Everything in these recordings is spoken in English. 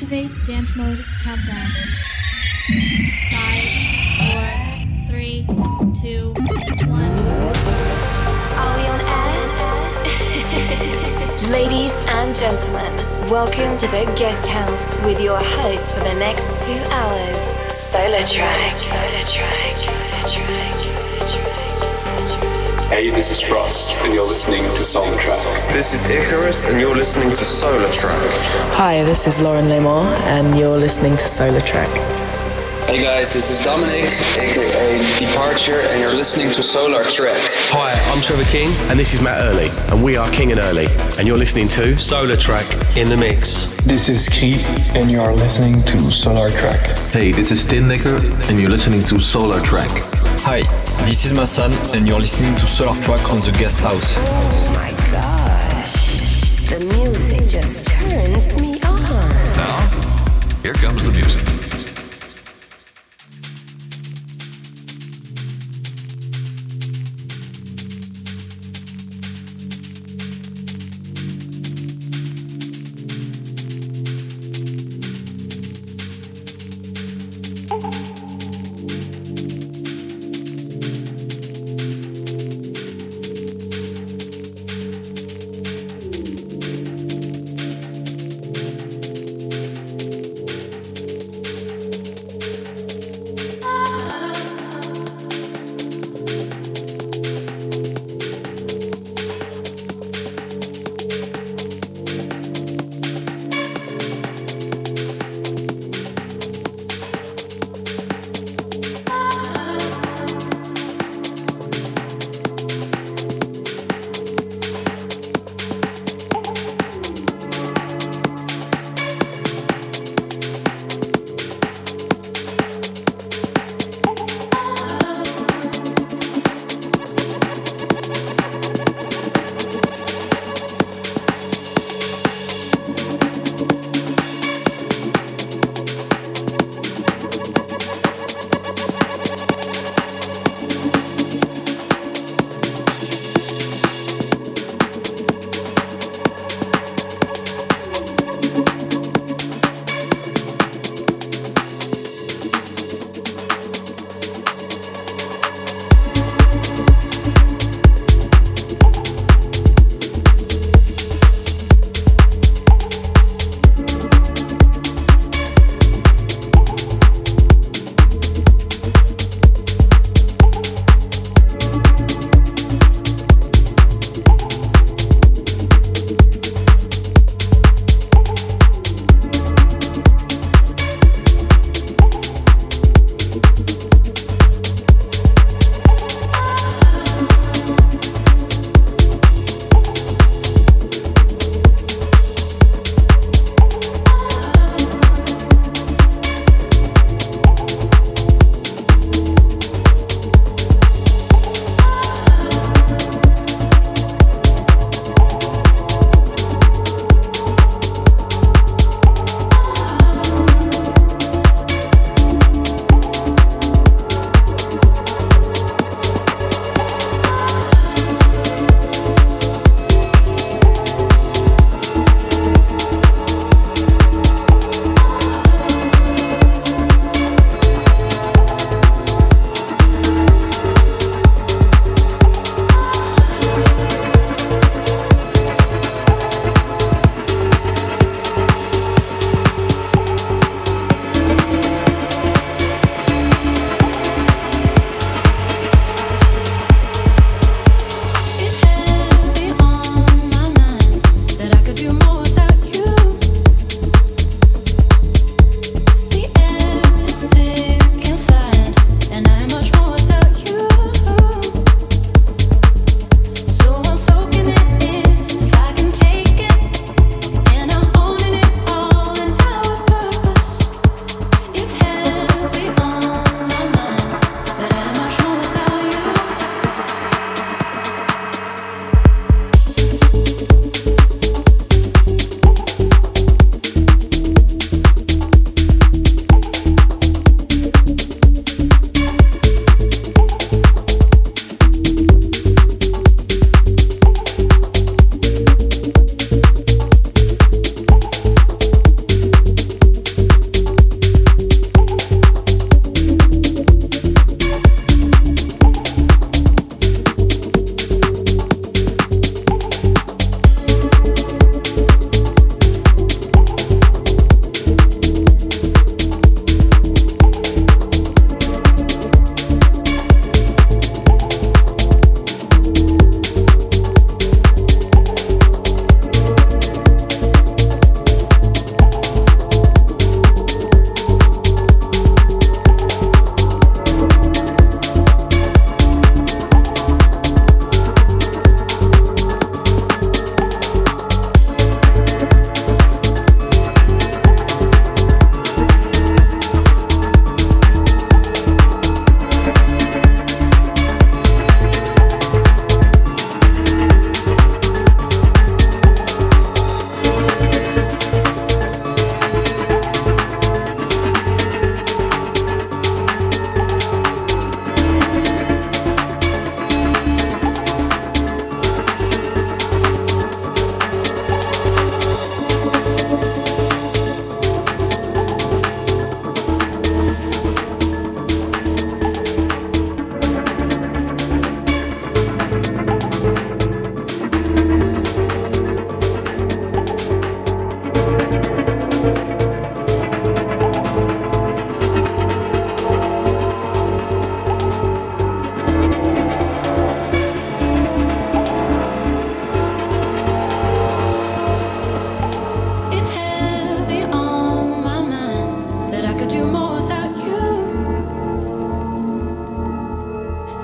Activate dance mode countdown. Five, four, three, two, one. Are we on air? Ladies and gentlemen, welcome to the guest house with your host for the next two hours, SolarTrak. Solar Track. Solar Track. Hey, this is Frost, and you're listening to SolarTrak. This is Icarus, and you're listening to SolarTrak. Hi, this is Lauren Lemore, and you're listening to SolarTrak. Hey guys, this is Dominic, aka Departure, and you're listening to SolarTrak. Hi, I'm Trevor King, and this is Matt Early, and we are King and Early, and you're listening to SolarTrak in the mix. This is Creep, and you are listening to SolarTrak. Hey, this is Tinmaker, and you're listening to SolarTrak. Hi, this is Massan, and you're listening to SolarTrak on the Guest House. Oh my gosh, the music just turns me on. Now, here comes the music.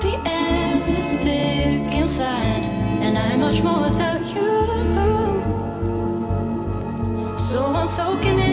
the air is thick inside, and I'm much more without you. So I'm soaking in.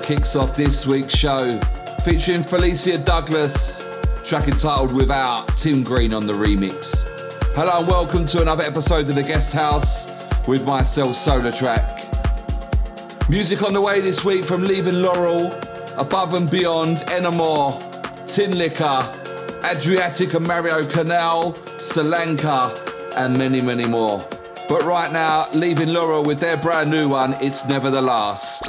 Kicks off this week's show, featuring Felicia Douglass, track entitled Without, Tim Green on the remix. Hello and welcome to another episode of The Guest House with myself, SolarTrak. Music on the way this week from Leaving Laurel, Above and Beyond, Enamour, Tinlicker, Adriatique and Marino Canal, Solanca, and many, many more. But right now, Leaving Laurel with their brand new one, It's Never the Last.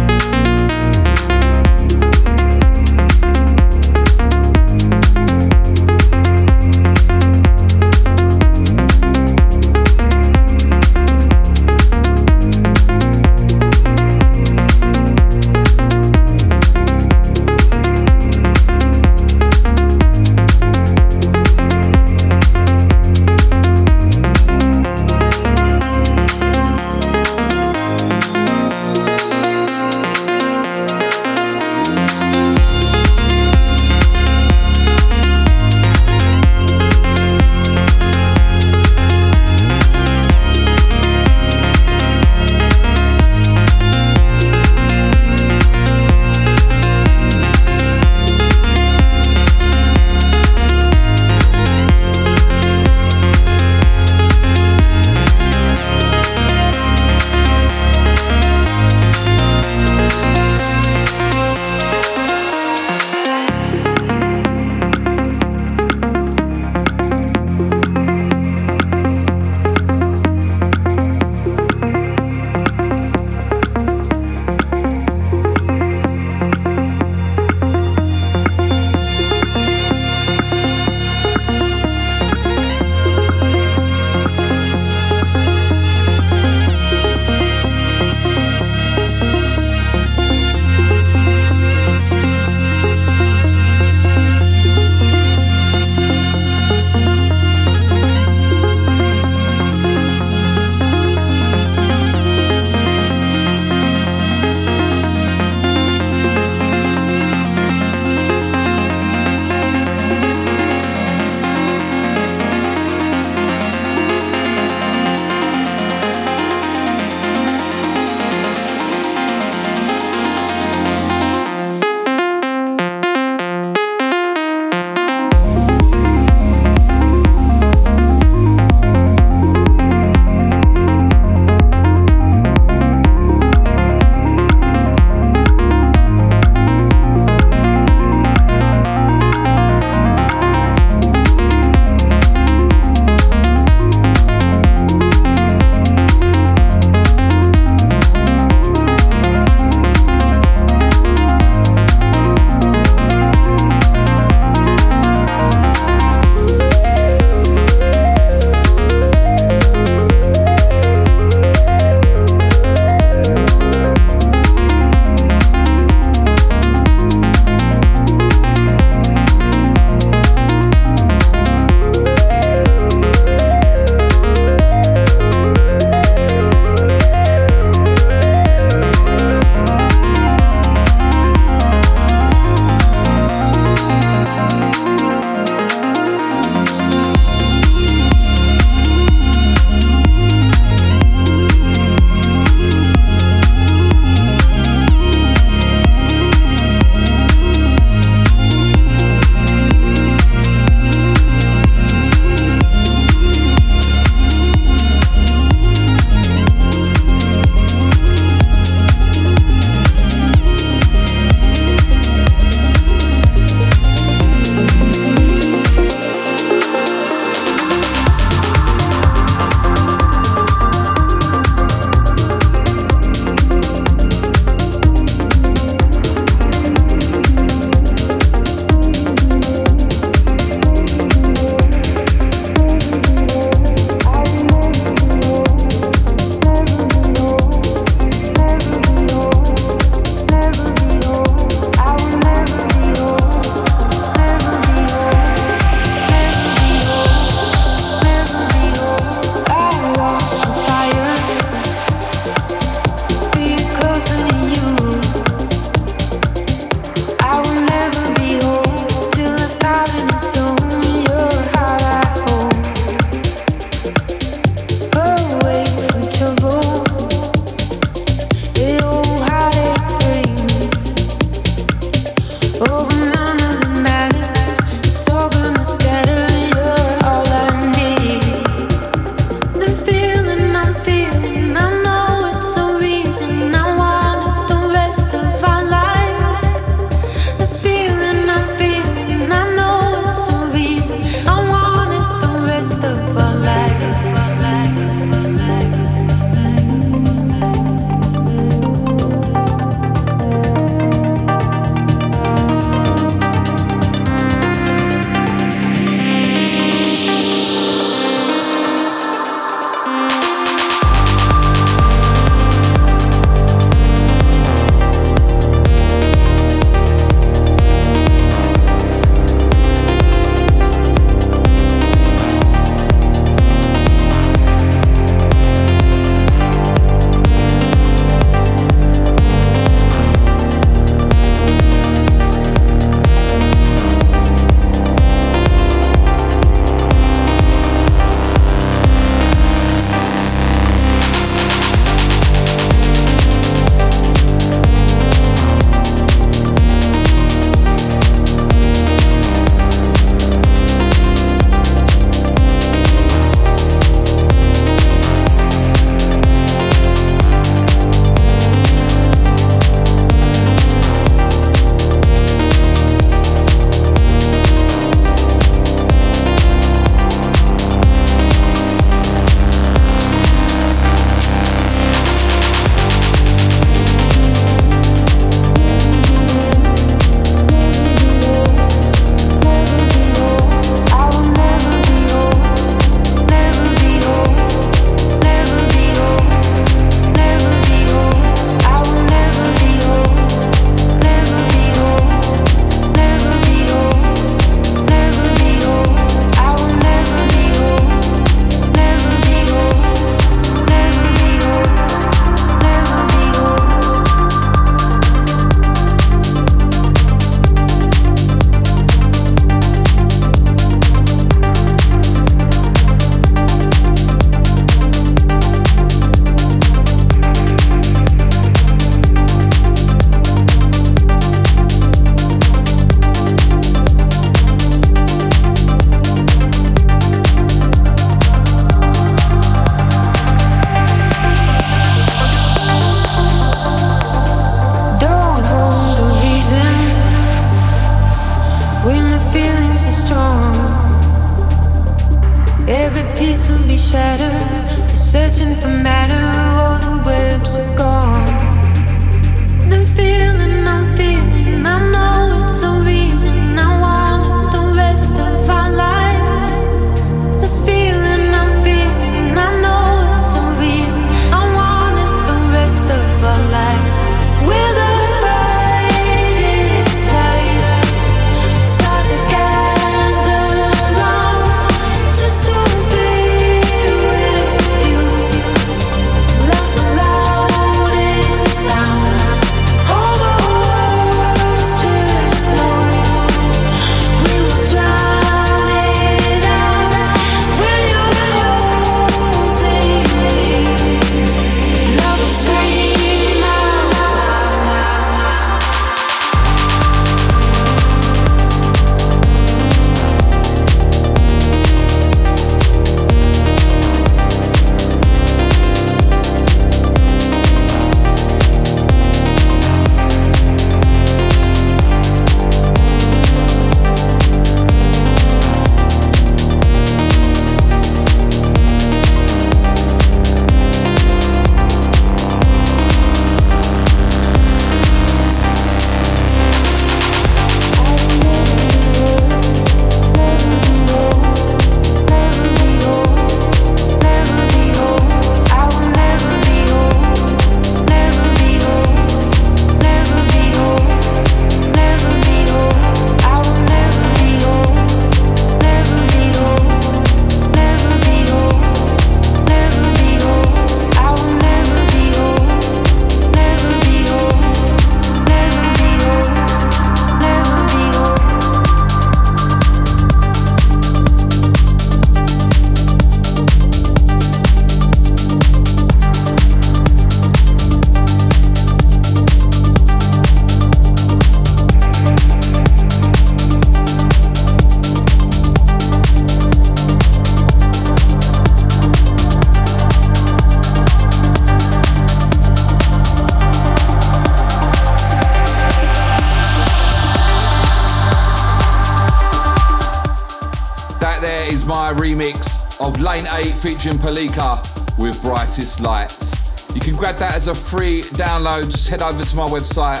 Featuring Polica with Brightest Lights. You can grab that as a free download. Just head over to my website,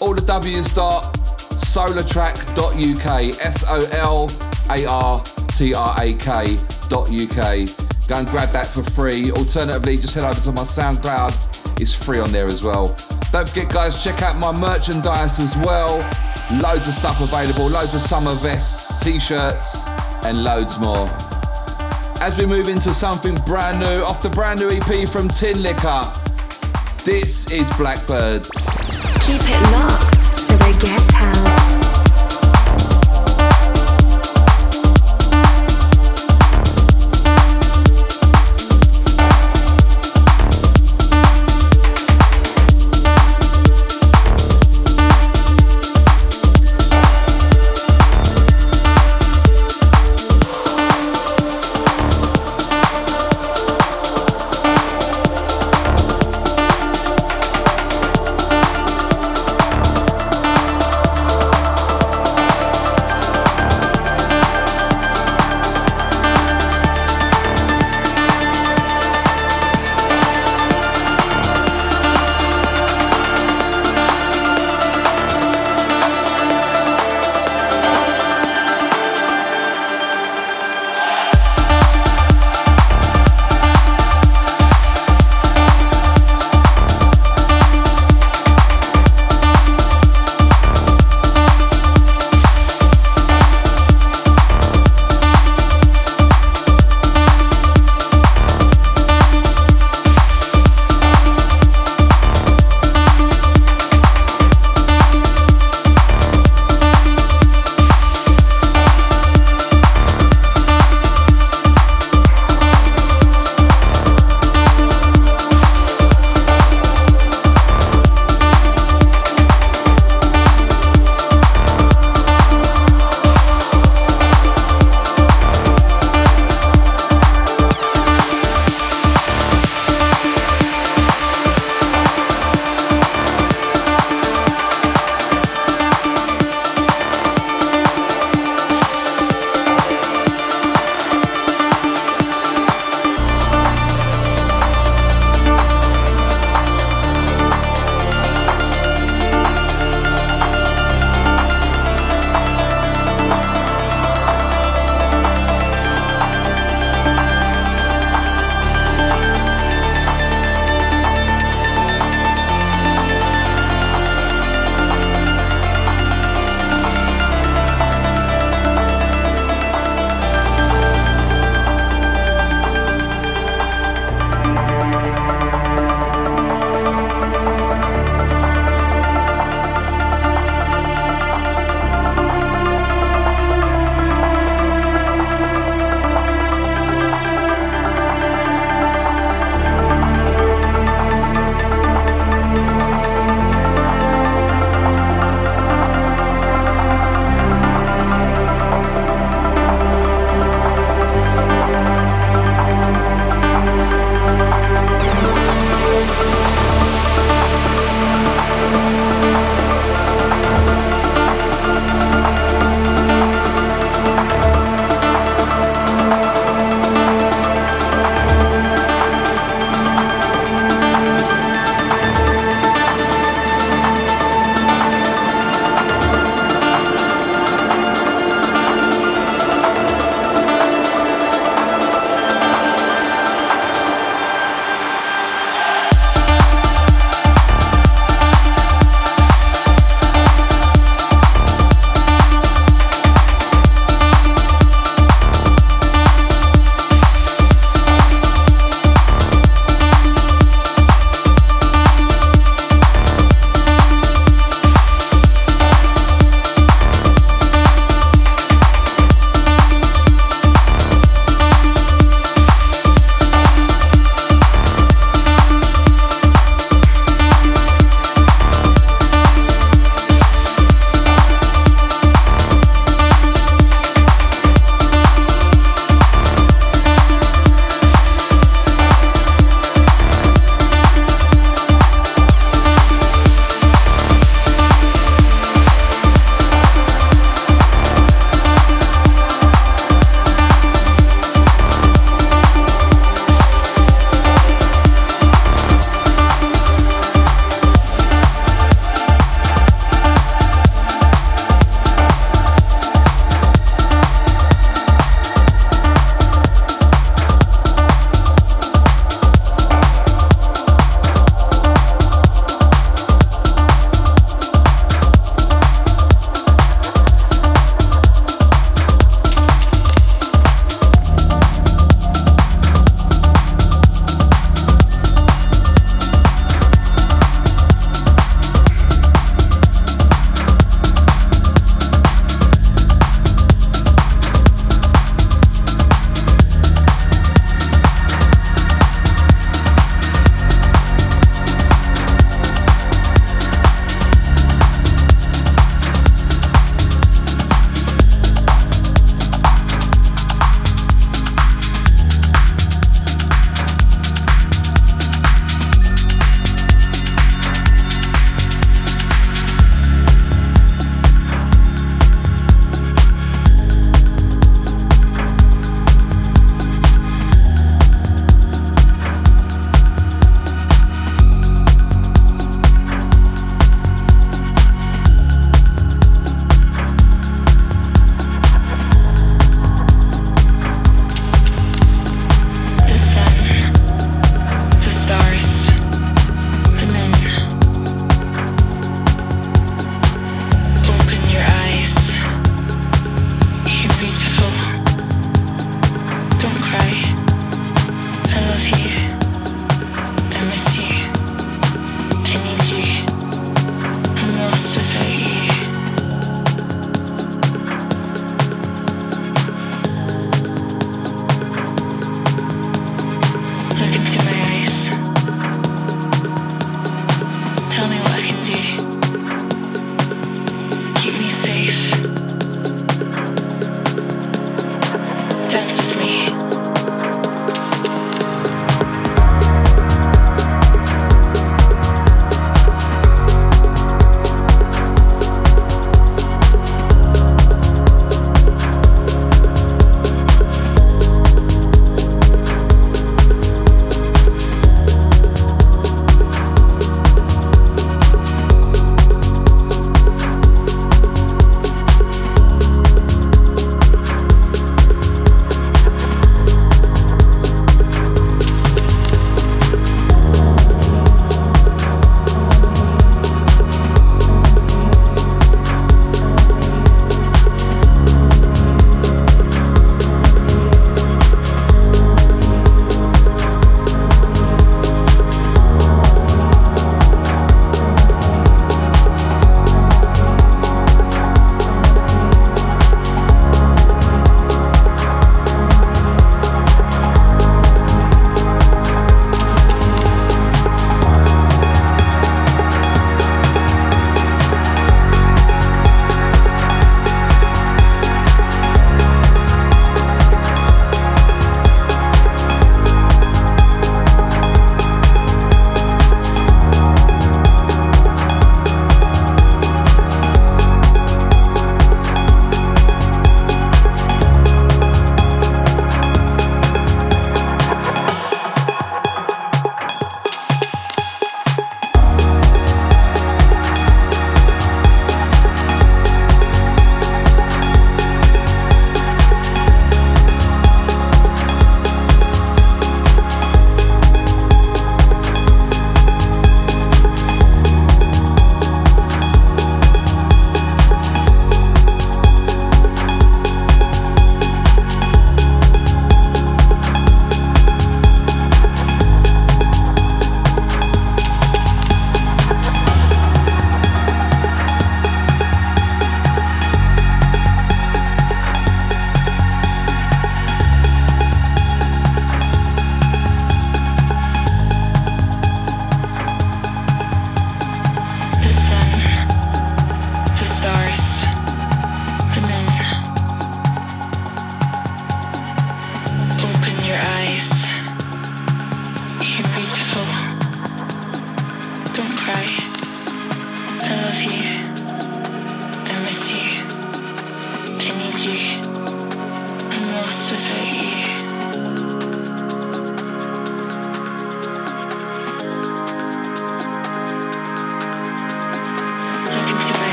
all the W's dot solartrak.uk, S O L A R T R A K dot UK. Go and grab that for free. Alternatively, just head over to my SoundCloud. It's free on there as well. Don't forget, guys, check out my merchandise as well. Loads of stuff available, loads of summer vests, t shirts, and loads more. As we move into something brand new, off the brand new EP from Tin Tinlicker, this is Blackbirds. Keep it locked to the guest house.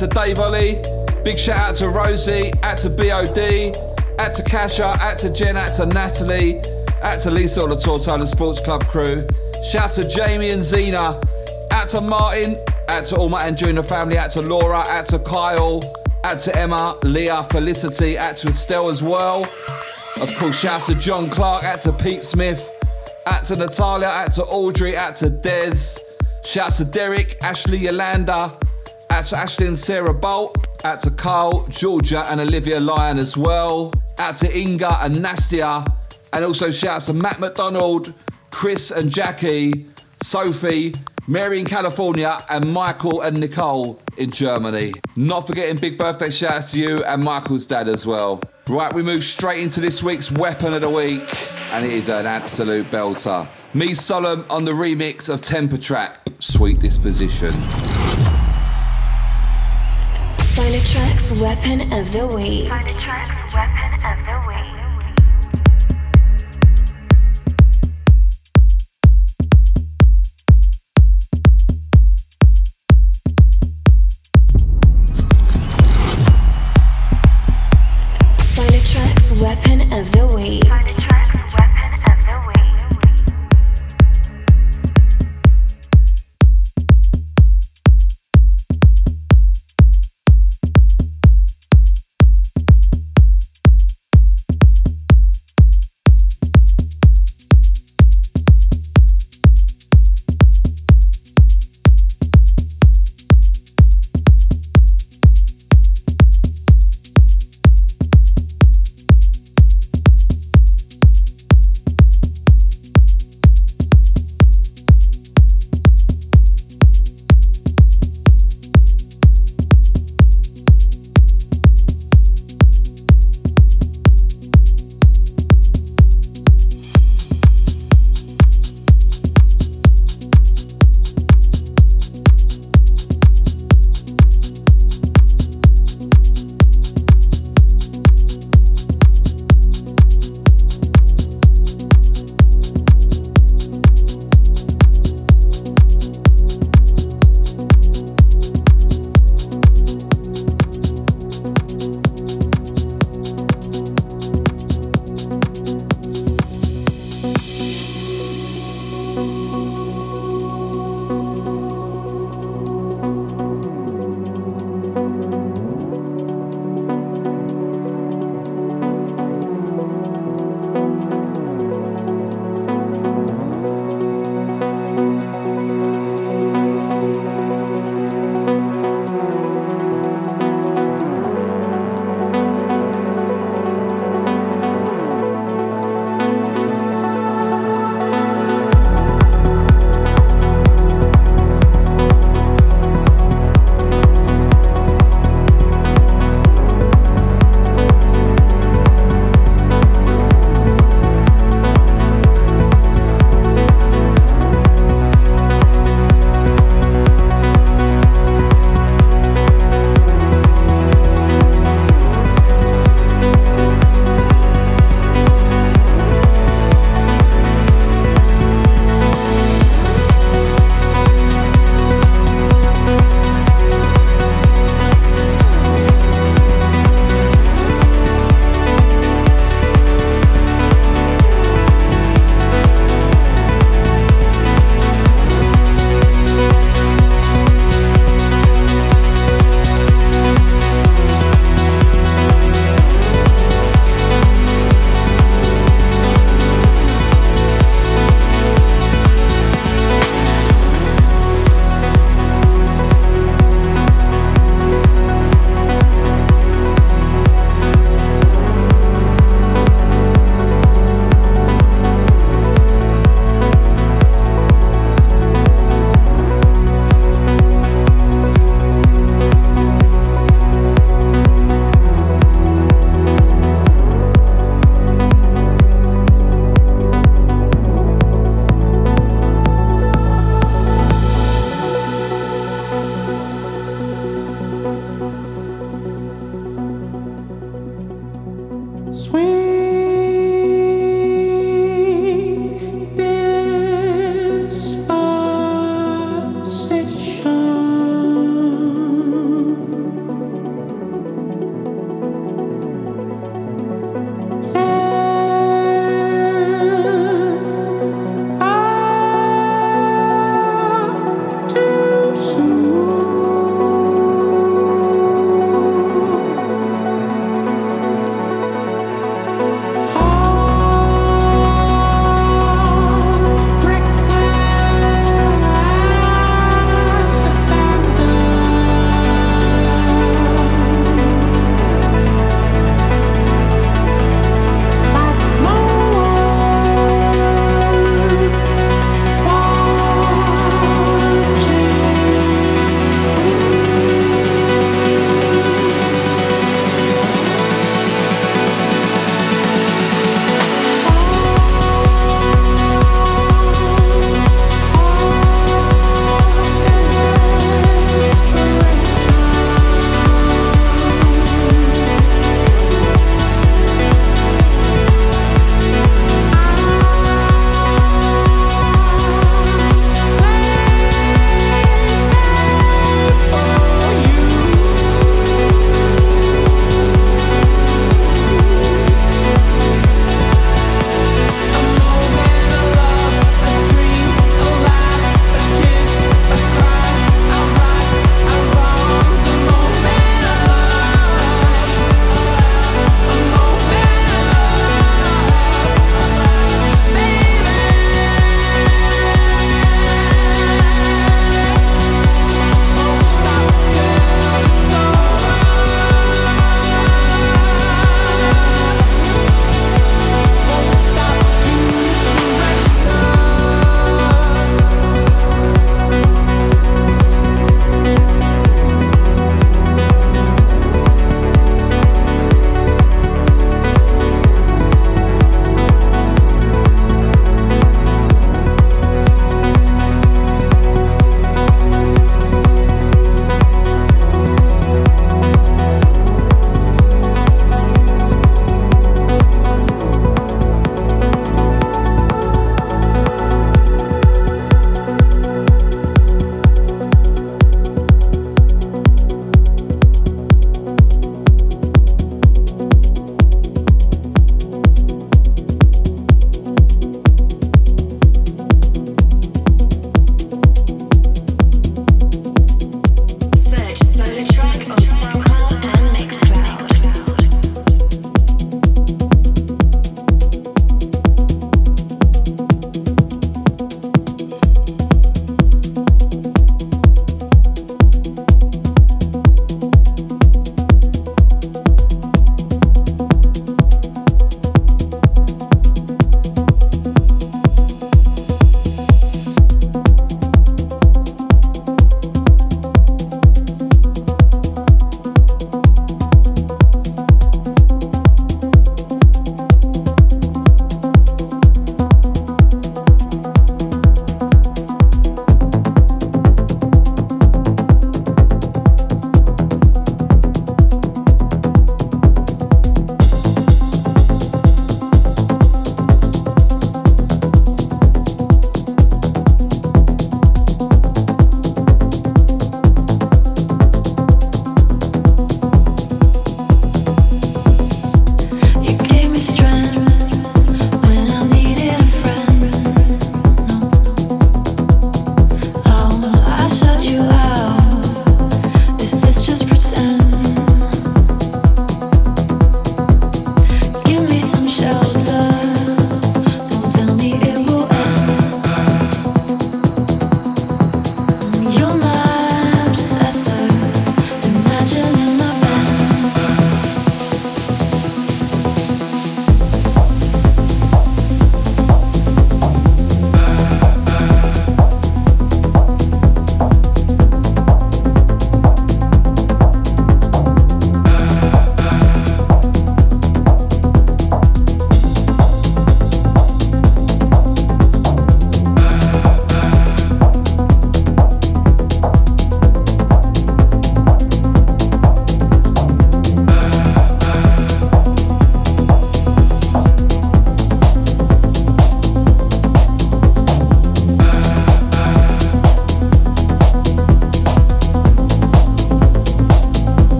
To Dave Ollie. Big shout out to Rosie. Out to BOD. Out to Kasha. Out to Jen. Out to Natalie. Out to Lisa, all the Tortola Sports Club crew. Shout to Jamie and Zena. Out to Martin. Out to all my and family. Out to Laura. Out to Kyle. Out to Emma, Leah, Felicity. Out to Estelle as well. Of course, shouts to John Clark. Out to Pete Smith. Out to Natalia. Out to Audrey. Out to Des. Shouts to Derek, Ashley, Yolanda, out to Ashley and Sarah Bolt. Out to Carl, Georgia, and Olivia Lyon as well. Out to Inga and Nastia. And also shouts to Matt McDonald, Chris and Jackie, Sophie, Mary in California, and Michael and Nicole in Germany. Not forgetting big birthday shouts to you and Michael's dad as well. Right, we move straight into this week's weapon of the week, and it is an absolute belter. Mees Salomé on the remix of Temper Trap, Sweet Disposition. The Week. SolarTrak's Weapon of the Week.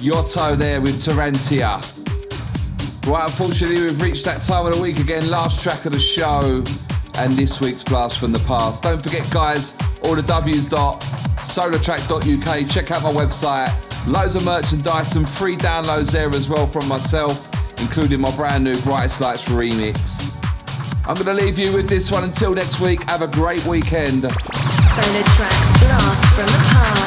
Yotto there with Tarantia. Right, unfortunately, we've reached that time of the week again. Last track of the show and this week's Blast from the Past. Don't forget, guys, all the W's dot solartrak.uk. Check out my website. Loads of merchandise, and free downloads there as well from myself, including my brand new Brightest Lights remix. I'm going to leave you with this one until next week. Have a great weekend. Solar Tracks Blast from the Past.